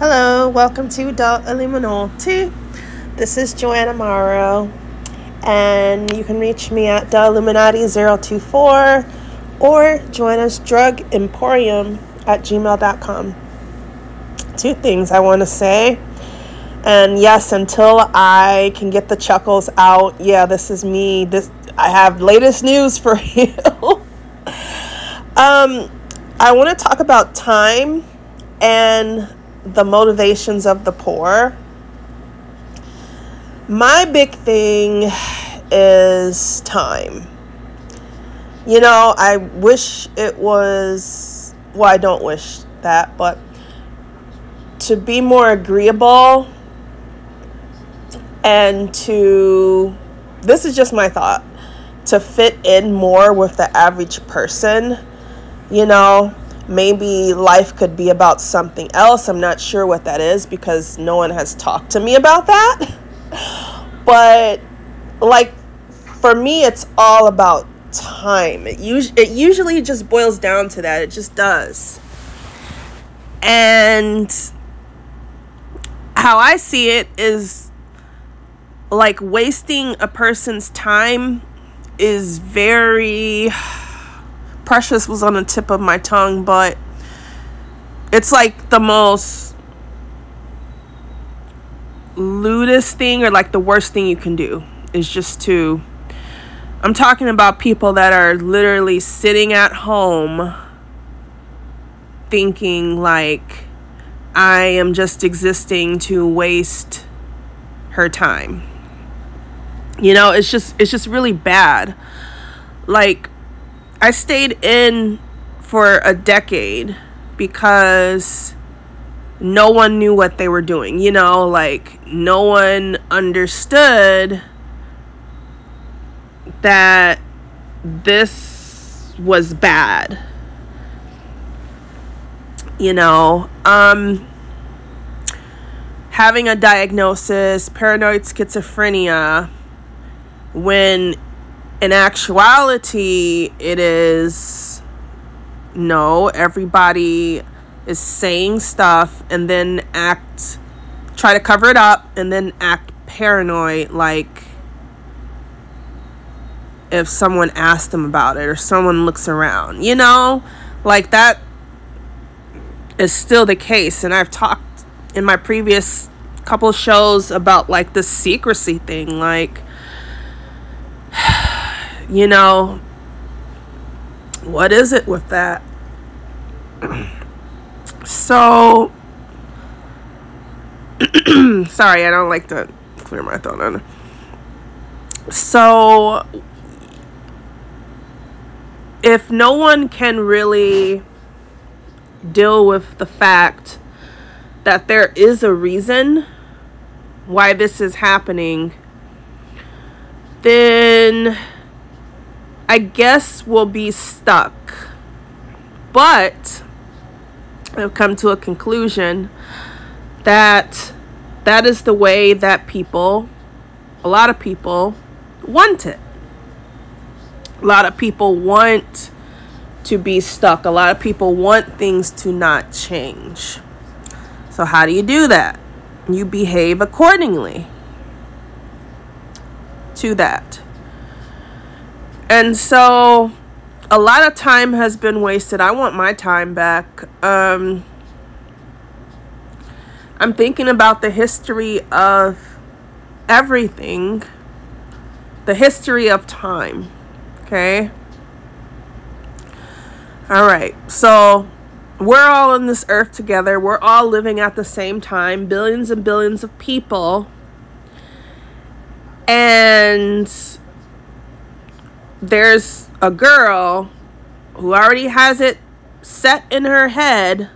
Hello, welcome to Adult Illuminati. This is Joanna Morrow, and you can reach me at the Illuminati024 or Joanna's Drug Emporium at gmail.com. Two things I want to say. And yes, until I can get the chuckles out, yeah, this is me. This I have latest news for you. um, I want to talk about time and the motivations of the poor. My big thing is time. You know, I wish it was, well, I don't wish that, but to be more agreeable and to, this is just my thought, to fit in more with the average person. You know, maybe life could be about something else. I'm not sure what that is because no one has talked to me about that. but like for me it's all about time. It us- it usually just boils down to that. It just does. And how I see it is like wasting a person's time is very precious was on the tip of my tongue, but it's like the most lewdest thing or like the worst thing you can do is just to I'm talking about people that are literally sitting at home thinking like I am just existing to waste her time. You know, it's just it's just really bad. Like I stayed in for a decade because no one knew what they were doing. You know, like no one understood that this was bad. You know, um having a diagnosis, paranoid schizophrenia when in actuality, it is no, everybody is saying stuff and then act, try to cover it up and then act paranoid like if someone asks them about it or someone looks around, you know? Like that is still the case. And I've talked in my previous couple shows about like the secrecy thing. Like, you know, what is it with that? So, sorry, I don't like to clear my throat. On. So, if no one can really deal with the fact that there is a reason why this is happening, then I guess we'll be stuck. But I've come to a conclusion that that is the way that people, a lot of people, want it. A lot of people want to be stuck. A lot of people want things to not change. So, how do you do that? You behave accordingly to that. And so a lot of time has been wasted. I want my time back. Um, I'm thinking about the history of everything, the history of time. Okay. All right. So we're all on this earth together. We're all living at the same time, billions and billions of people. And there's a girl who already has it set in her head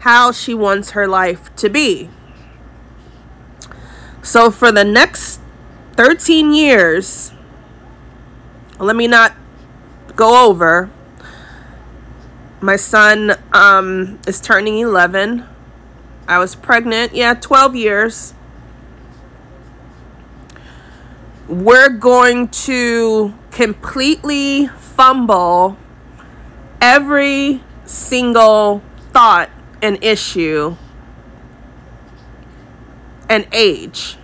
how she wants her life to be. So for the next 13 years, let me not go over. My son um, is turning 11. I was pregnant, yeah, 12 years. We're going to completely fumble every single thought and issue and age.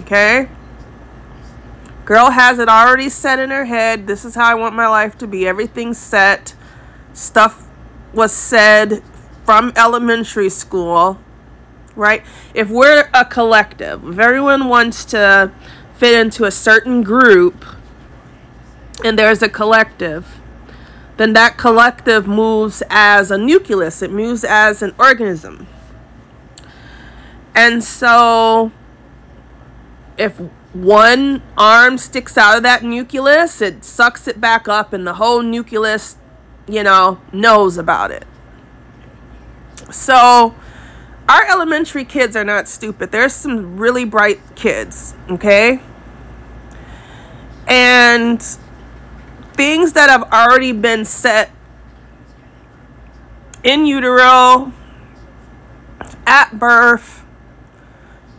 Okay? Girl has it already set in her head. This is how I want my life to be. Everything's set. Stuff was said from elementary school, right? If we're a collective, if everyone wants to fit into a certain group and there's a collective, then that collective moves as a nucleus, it moves as an organism. And so if one arm sticks out of that nucleus, it sucks it back up, and the whole nucleus, you know, knows about it. So, our elementary kids are not stupid. There's some really bright kids, okay? And things that have already been set in utero, at birth,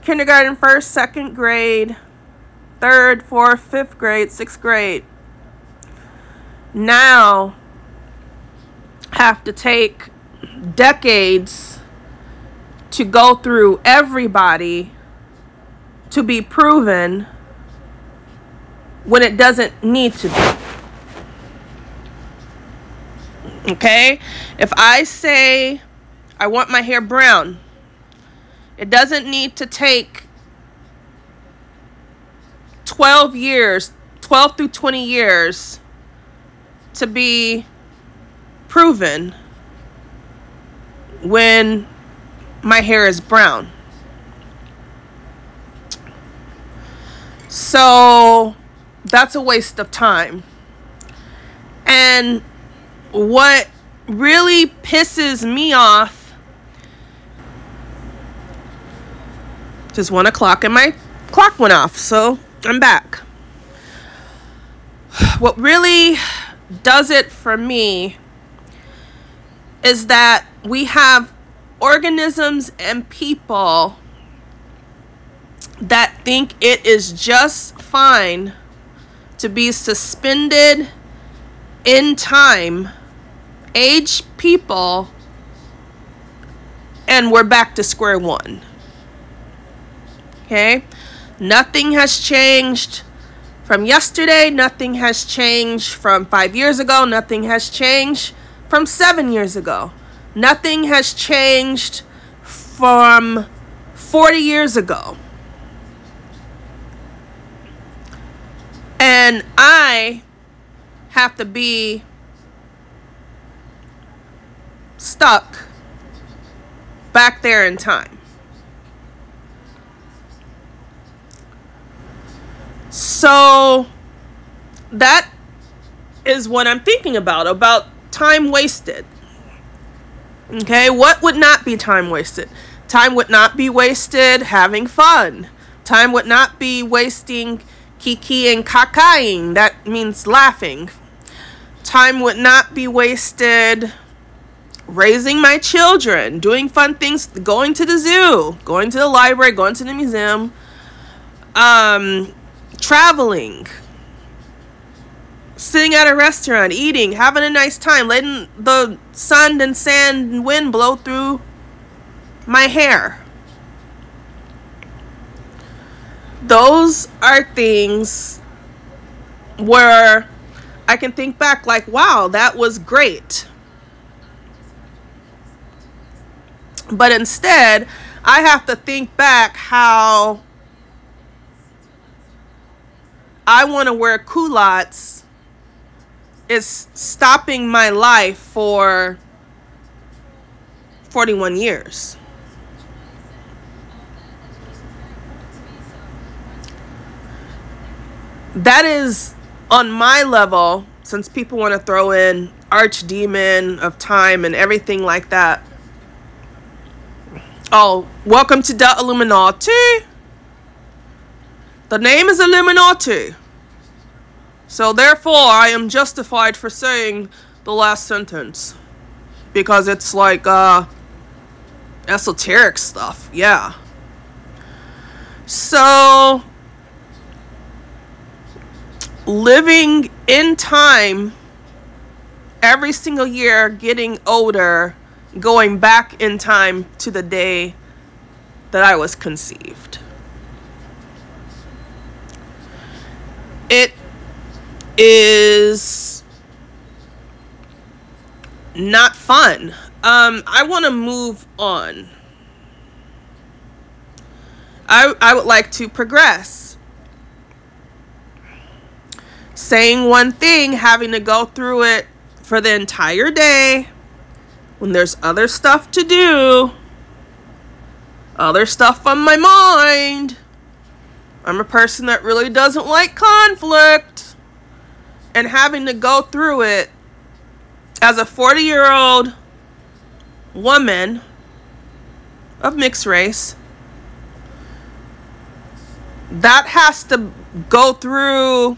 kindergarten, first, second grade, third, fourth, fifth grade, sixth grade, now have to take decades to go through everybody to be proven when it doesn't need to be. Okay? If I say I want my hair brown, it doesn't need to take 12 years, 12 through 20 years to be proven when my hair is brown. So that's a waste of time. And what really pisses me off just one o'clock and my clock went off. So I'm back. What really does it for me is that we have organisms and people that think it is just fine to be suspended in time, age people, and we're back to square one. Okay? Nothing has changed from yesterday. Nothing has changed from five years ago. Nothing has changed from seven years ago. Nothing has changed from 40 years ago. And I have to be stuck back there in time. So that is what I'm thinking about about time wasted. Okay, what would not be time wasted? Time would not be wasted having fun. Time would not be wasting kiki and kakaing. That means laughing. Time would not be wasted raising my children, doing fun things, going to the zoo, going to the library, going to the museum. Um, traveling, sitting at a restaurant, eating, having a nice time, letting the sun and sand and wind blow through my hair. Those are things where I can think back, like, wow, that was great. But instead, I have to think back how I want to wear culottes is stopping my life for 41 years. That is on my level, since people want to throw in archdemon of time and everything like that. Oh, welcome to the Illuminati. The name is Illuminati. So therefore, I am justified for saying the last sentence. Because it's like, uh, esoteric stuff. Yeah. So, living in time every single year, getting older, going back in time to the day that I was conceived. It is not fun. Um, I want to move on. I, I would like to progress. Saying one thing, having to go through it for the entire day when there's other stuff to do, other stuff on my mind. I'm a person that really doesn't like conflict. And having to go through it as a 40 year old woman of mixed race that has to go through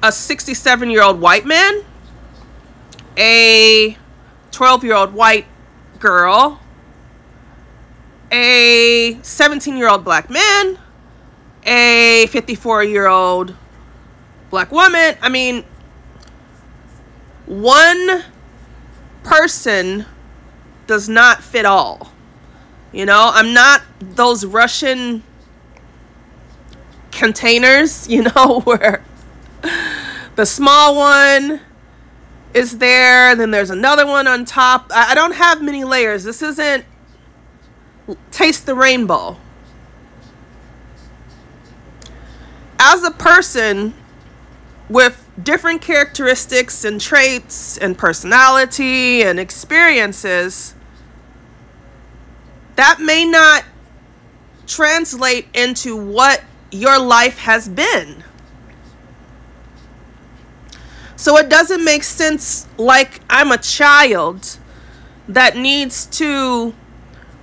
a 67 year old white man, a 12 year old white girl, a 17 year old black man, a 54 year old black woman. I mean, one person does not fit all. You know, I'm not those Russian containers, you know, where the small one is there, then there's another one on top. I, don't have many layers. This isn't taste the rainbow. As a person with different characteristics and traits and personality and experiences, that may not translate into what your life has been. So it doesn't make sense like I'm a child that needs to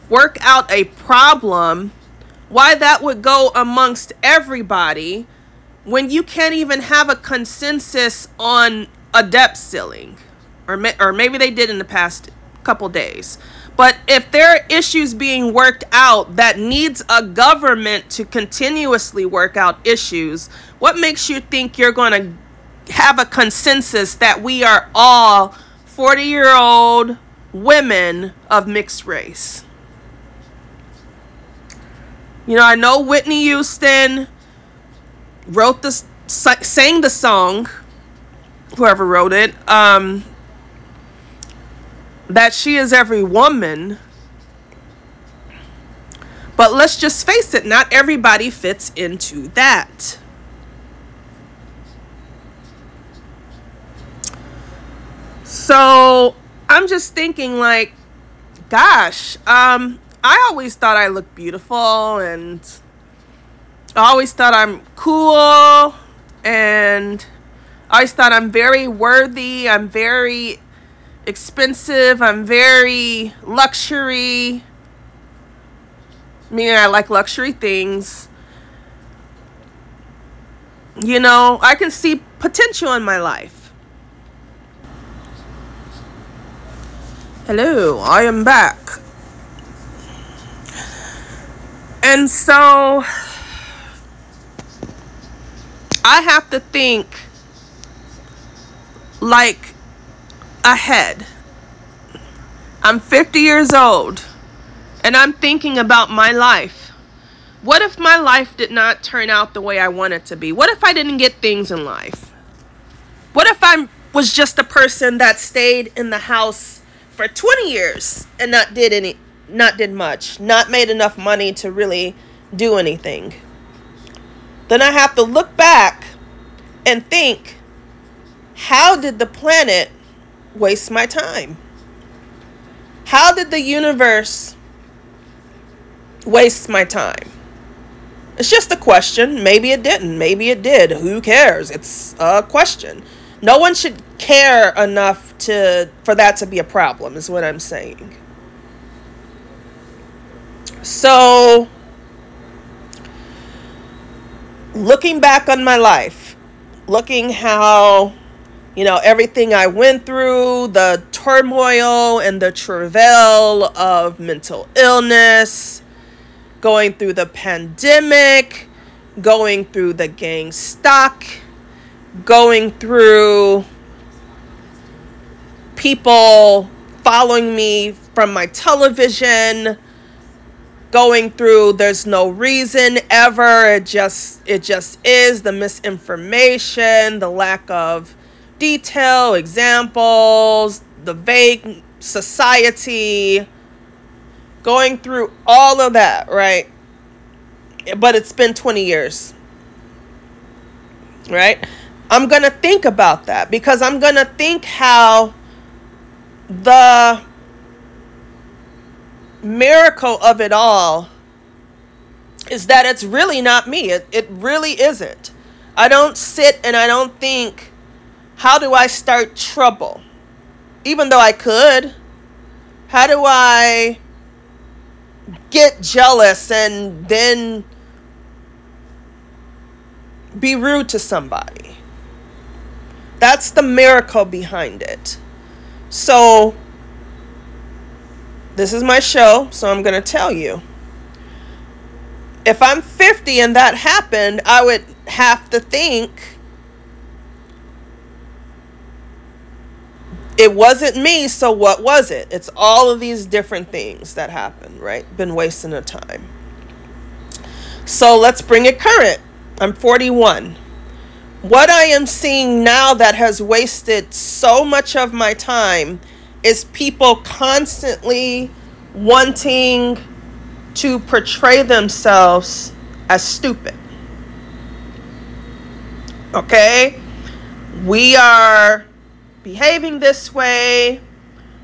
work out a problem, why that would go amongst everybody when you can't even have a consensus on a debt ceiling. Or, or maybe they did in the past couple days. But if there are issues being worked out that needs a government to continuously work out issues, what makes you think you're going to have a consensus that we are all 40 year old women of mixed race? You know, I know Whitney Houston wrote this, sang the song, whoever wrote it, um, that she is every woman. But let's just face it, not everybody fits into that. So I'm just thinking, like, gosh, um, I always thought I looked beautiful and I always thought I'm cool and I always thought I'm very worthy. I'm very expensive. I'm very luxury. Meaning I like luxury things. You know, I can see potential in my life. Hello, I am back. And so I have to think like ahead. I'm 50 years old and I'm thinking about my life. What if my life did not turn out the way I want it to be? What if I didn't get things in life? What if I was just a person that stayed in the house for 20 years and not did any not did much, not made enough money to really do anything. Then I have to look back and think how did the planet waste my time? How did the universe waste my time? It's just a question. Maybe it didn't. Maybe it did. Who cares? It's a question. No one should care enough to for that to be a problem is what I'm saying. So, looking back on my life, looking how, you know, everything I went through, the turmoil and the travail of mental illness, going through the pandemic, going through the gang stalk, going through people following me from my television going through there's no reason ever. It just it just is the misinformation the lack of detail examples the vague society going through all of that right? But it's been 20 years right? I'm gonna think about that because i'm gonna think how the miracle of it all is that it's really not me. It, it really isn't. I don't sit and I don't think, how do I start trouble? Even though I could. How do I get jealous and then be rude to somebody? That's the miracle behind it. So, this is my show, so I'm going to tell you. If I'm 50 and that happened, I would have to think it wasn't me, so what was it? It's all of these different things that happened, right? Been wasting of time. So let's bring it current. I'm 41. What I am seeing now that has wasted so much of my time is people constantly wanting to portray themselves as stupid. Okay? We are behaving this way,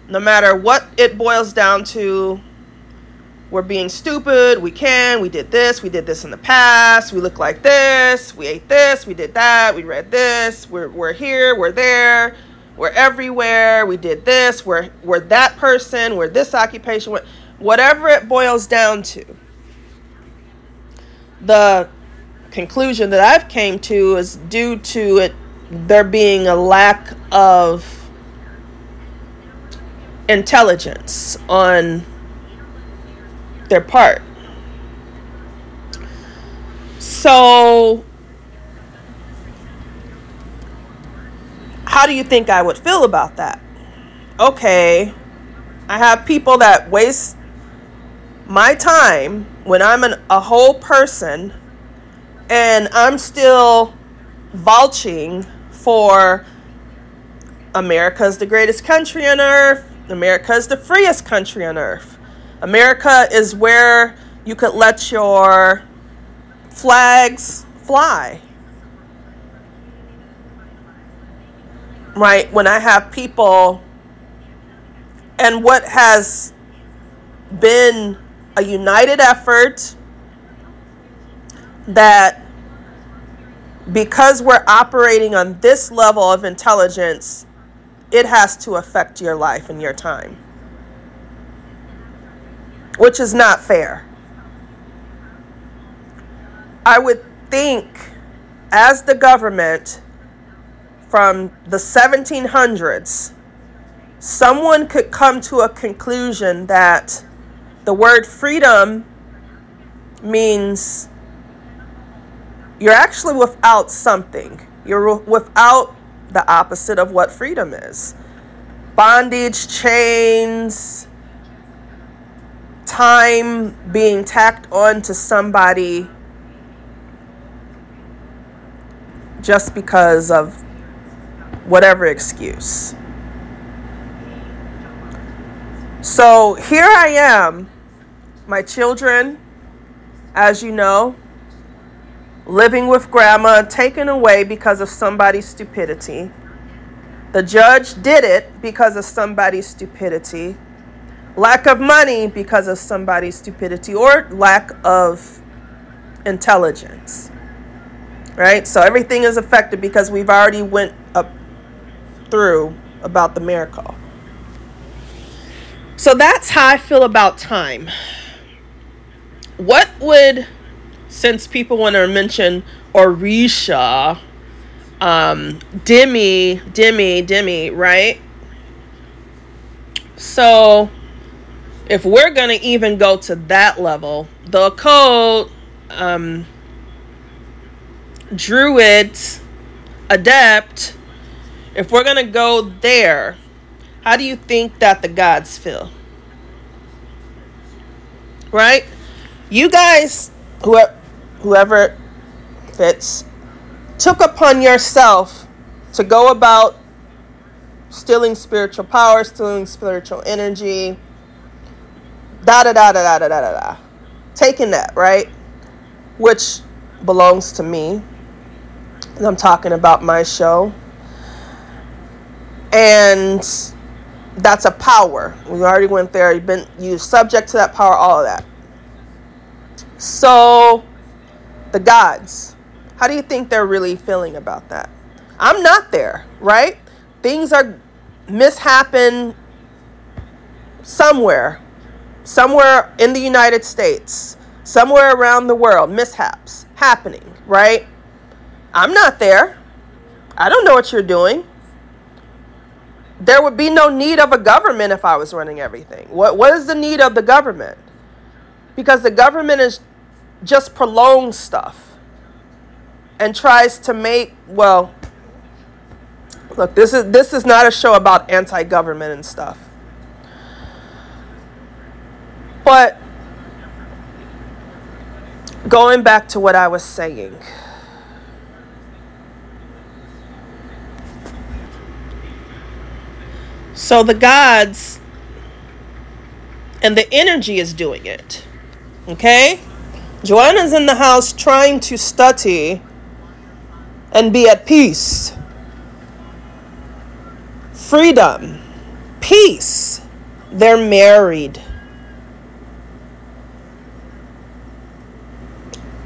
no matter what it boils down to. We're being stupid. We can. We did this. We did this in the past. We look like this. We ate this. We did that. We read this. We're, we're here. We're there we're everywhere, we did this, we're, we're that person, we're this occupation, whatever it boils down to. The conclusion that I've came to is due to it there being a lack of intelligence on their part. So how do you think I would feel about that? Okay, I have people that waste my time when I'm an, a whole person and I'm still vouching for America's the greatest country on earth. America is the freest country on earth. America is where you could let your flags fly. Right? When I have people, and what has been a united effort that because we're operating on this level of intelligence, it has to affect your life and your time, which is not fair. I would think, as the government, from the 1700s, someone could come to a conclusion that the word freedom means you're actually without something. You're without the opposite of what freedom is bondage, chains, time being tacked on to somebody just because of whatever excuse. So here I am, my children, as you know, living with grandma, taken away because of somebody's stupidity. The judge did it because of somebody's stupidity. Lack of money because of somebody's stupidity or lack of intelligence. Right? So everything is affected because we've already went up through about the miracle. So that's how I feel about time. What would, since people want to mention Orisha, um, Demi, Demi, Demi, right? So if we're going to even go to that level, the code, um, Druid, Adept, if we're going to go there, how do you think that the gods feel? Right? You guys, whoever, whoever fits, took upon yourself to go about stealing spiritual power, stealing spiritual energy, da da da da da da da da da. Taking that, right? Which belongs to me. And I'm talking about my show. And that's a power. We already went there. You've been you subject to that power, all of that. So the gods, how do you think they're really feeling about that? I'm not there, right? Things are mishappen somewhere, somewhere in the United States, somewhere around the world, mishaps happening, right? I'm not there. I don't know what you're doing. There would be no need of a government if I was running everything. What what is the need of the government? Because the government is just prolongs stuff and tries to make well look this is this is not a show about anti-government and stuff but going back to what i was saying so the gods and the energy is doing it okay Joanna's in the house trying to study and be at peace. Freedom, peace. They're married.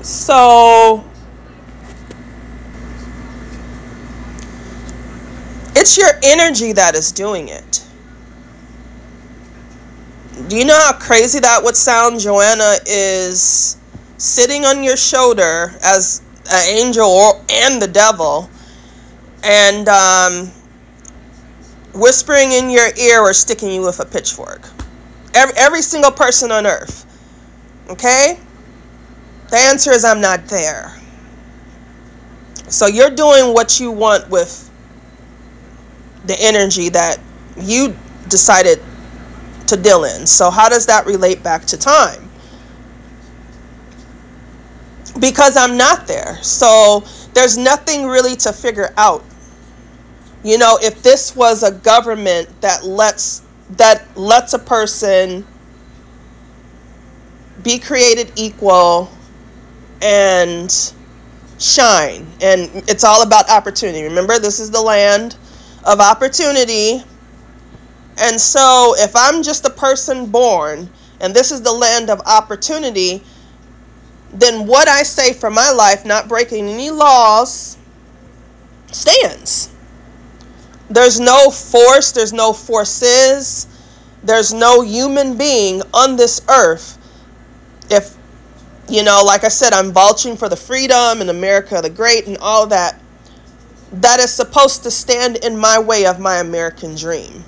So it's your energy that is doing it. Do you know how crazy that would sound? Joanna is sitting on your shoulder as an angel or, and the devil and um, whispering in your ear or sticking you with a pitchfork. Every, every single person on earth. Okay? The answer is I'm not there. So you're doing what you want with the energy that you decided to deal in. So how does that relate back to time? because I'm not there. So there's nothing really to figure out. You know, if this was a government that lets that lets a person be created equal and shine and it's all about opportunity. Remember, this is the land of opportunity. And so, if I'm just a person born and this is the land of opportunity, then what I say for my life, not breaking any laws, stands. There's no force, there's no forces, there's no human being on this earth. If, you know, like I said, I'm vulturing for the freedom and America the Great and all that, that is supposed to stand in my way of my American dream.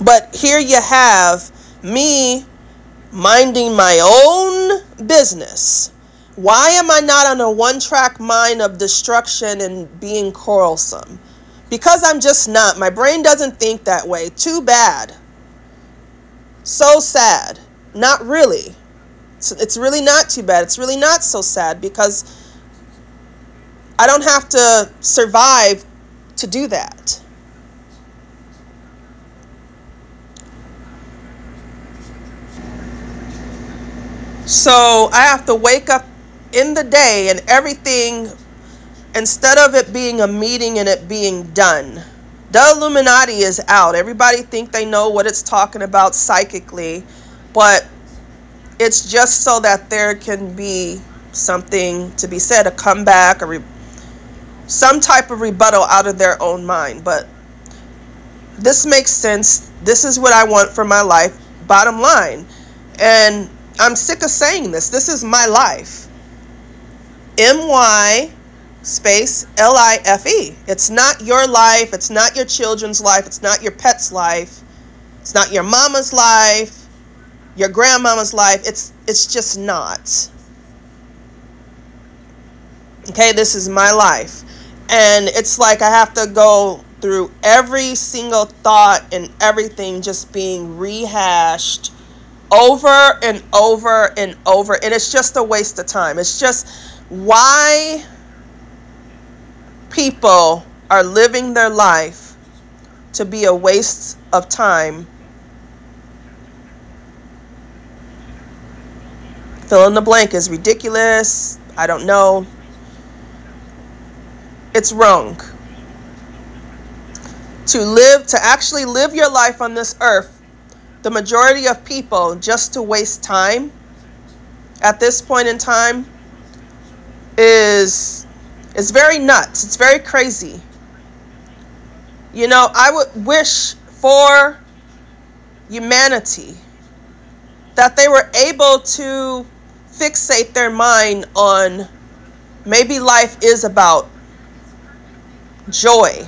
But here you have me minding my own business. Why am I not on a one track mind of destruction and being quarrelsome? Because I'm just not. My brain doesn't think that way. Too bad. So sad. Not really. It's, it's really not too bad. It's really not so sad because I don't have to survive to do that. So I have to wake up in the day and everything, instead of it being a meeting and it being done. The Illuminati is out. Everybody think they know what it's talking about psychically, but it's just so that there can be something to be said, a comeback, a re- some type of rebuttal out of their own mind. But this makes sense. This is what I want for my life, bottom line. And I'm sick of saying this. This is my life. M Y space L I F E. It's not your life. It's not your children's life. It's not your pet's life. It's not your mama's life, your grandmama's life. It's it's just not. Okay, this is my life. And it's like I have to go through every single thought and everything just being rehashed over and over and over. And it's just a waste of time. It's just why people are living their life to be a waste of time. Fill in the blank is ridiculous. I don't know. It's wrong. To live, to actually live your life on this earth, the majority of people just to waste time at this point in time is is very nuts. It's very crazy. You know, I would wish for humanity that they were able to fixate their mind on maybe life is about joy,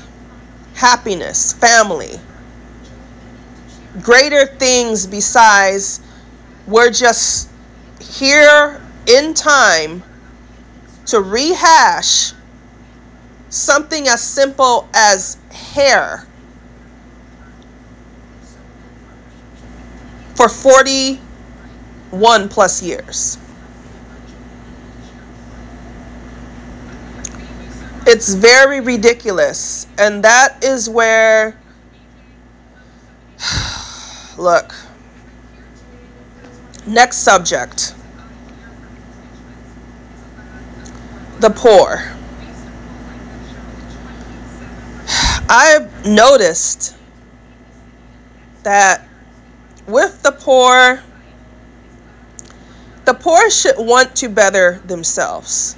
happiness, family, greater things besides we're just here in time to rehash something as simple as hair for 41 plus years. It's very ridiculous. And that is where, look, next subject the poor. I've noticed that with the poor, the poor should want to better themselves.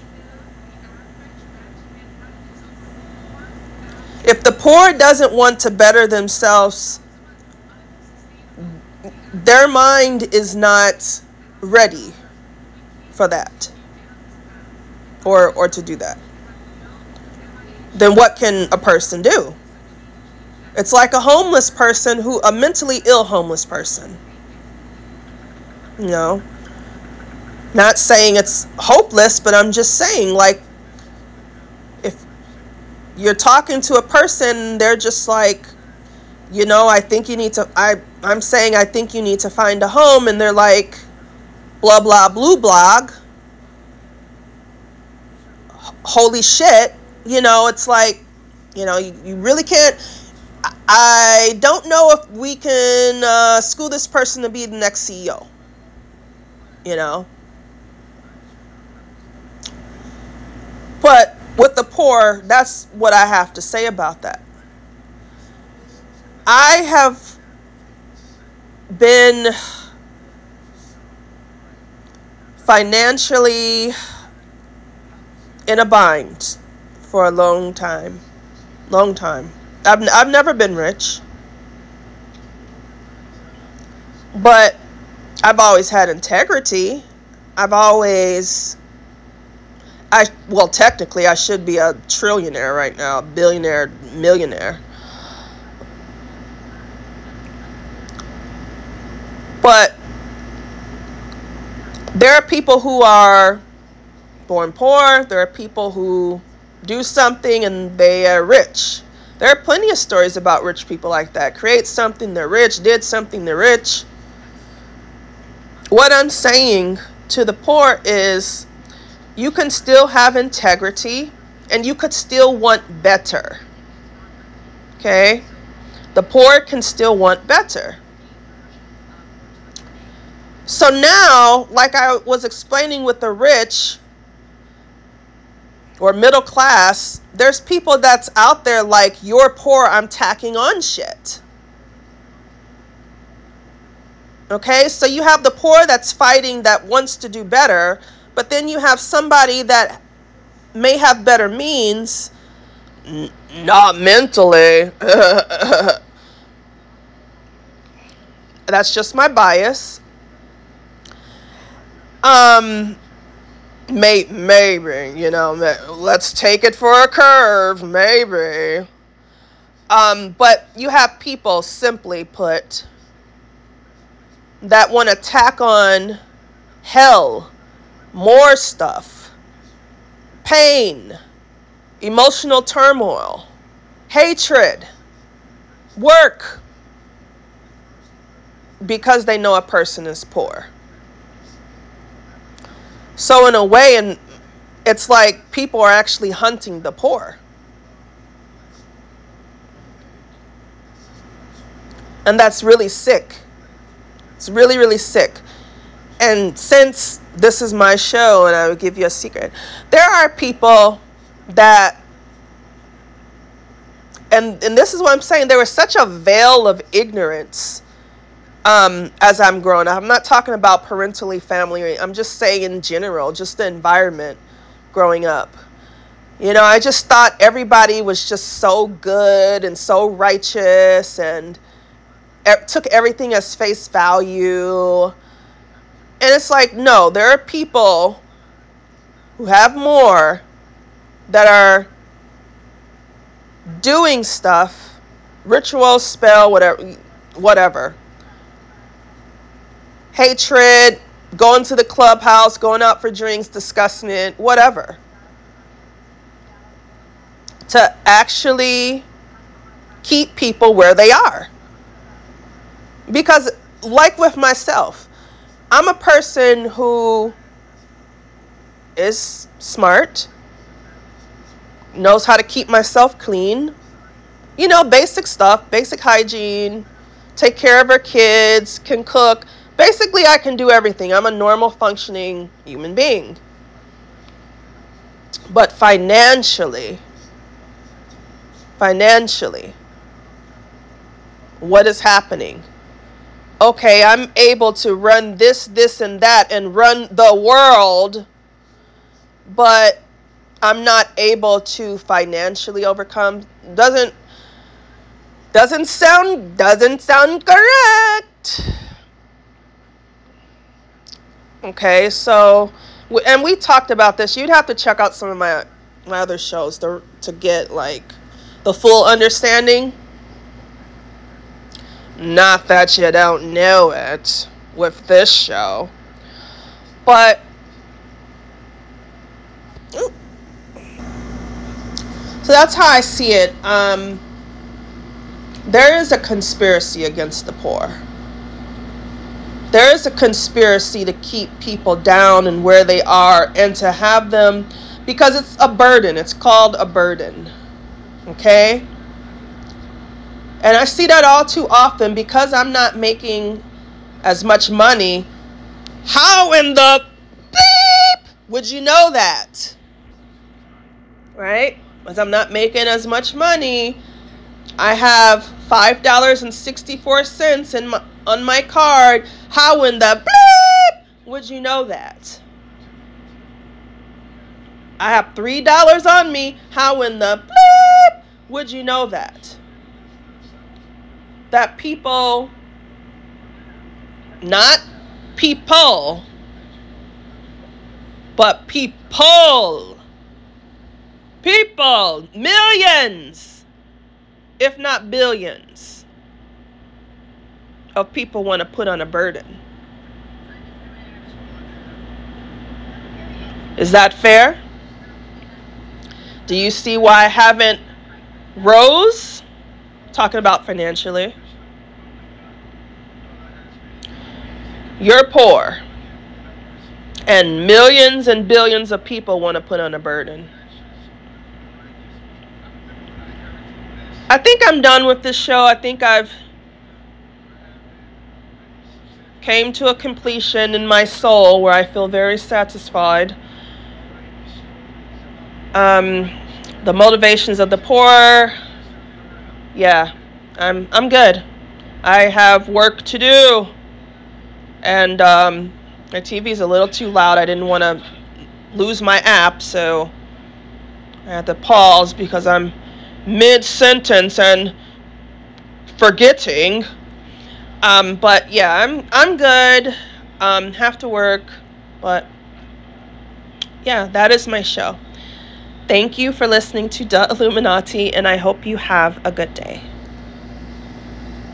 If the poor doesn't want to better themselves, their mind is not ready for that or or to do that. Then what can a person do? It's like a homeless person who a mentally ill homeless person. You know? Not saying it's hopeless but i'm just saying like you're talking to a person they're just like you know i think you need to i i'm saying i think you need to find a home and they're like blah blah blue blog holy shit, you know, it's like, you know, you, you really can't. I don't know if we can uh, school this person to be the next CEO. You know? But with the poor, that's what I have to say about that. I have been financially in a bind for a long time. Long time. I've, I've never been rich. But I've always had integrity. I've always I well technically I should be a trillionaire right now, billionaire, millionaire. But there are people who are born poor. There are people who do something and they are rich. There are plenty of stories about rich people like that. Create something, they're rich, did something, they're rich. What I'm saying to the poor is you can still have integrity and you could still want better. Okay? The poor can still want better. So now, like I was explaining with the rich, or middle class, there's people that's out there like, you're poor, I'm tacking on shit. Okay, so you have the poor that's fighting that wants to do better, but then you have somebody that may have better means, n- not mentally. that's just my bias. Um, May, maybe, you know, let's take it for a curve, maybe. Um, but you have people, simply put, that want to tack on hell, more stuff, pain, emotional turmoil, hatred, work, because they know a person is poor. So in a way and it's like people are actually hunting the poor. And that's really sick. It's really, really sick. And since this is my show, and I will give you a secret, there are people that, and, and this is what I'm saying, there was such a veil of ignorance um, as I'm growing up. I'm not talking about parentally family, I'm just saying in general, just the environment growing up. You know, I just thought everybody was just so good and so righteous and took everything as face value. And it's like, no, there are people who have more that are doing stuff, ritual, spell, whatever, whatever. Hatred, going to the clubhouse, going out for drinks, discussing it, whatever. To actually keep people where they are. Because, like with myself, I'm a person who is smart, knows how to keep myself clean, you know, basic stuff, basic hygiene, take care of her kids, can cook. Basically, I can do everything. I'm a normal functioning human being. But financially, financially, what is happening? Okay, I'm able to run this, this, and that and run the world, but I'm not able to financially overcome doesn't doesn't sound doesn't sound correct. Okay, so and we talked about this. You'd have to check out some of my my other shows to to get like the full understanding. Not that you don't know it with this show. But so that's how I see it. Um, there is a conspiracy against the poor. There is a conspiracy to keep people down and where they are and to have them because it's a burden. It's called a burden. Okay? And I see that all too often because I'm not making as much money. How in the beep would you know that? Right? Because I'm not making as much money. I have $5.64 in my, on my card. How in the bleep would you know that? I have $3 on me. How in the bleep would you know that? That people, not people, but people, people, millions, if not billions, of people want to put on a burden. Is that fair? Do you see why I haven't rose? Talking about financially. You're poor. And millions and billions of people want to put on a burden. I think I'm done with this show. I think I've came to a completion in my soul where I feel very satisfied. Um, the motivations of the poor. Yeah, I'm I'm good. I have work to do and um, my TV is a little too loud. I didn't want to lose my app, so I had to pause because I'm mid sentence and forgetting. Um, but yeah, I'm I'm good. Um, have to work, but yeah, that is my show. Thank you for listening to The Illuminati, and I hope you have a good day.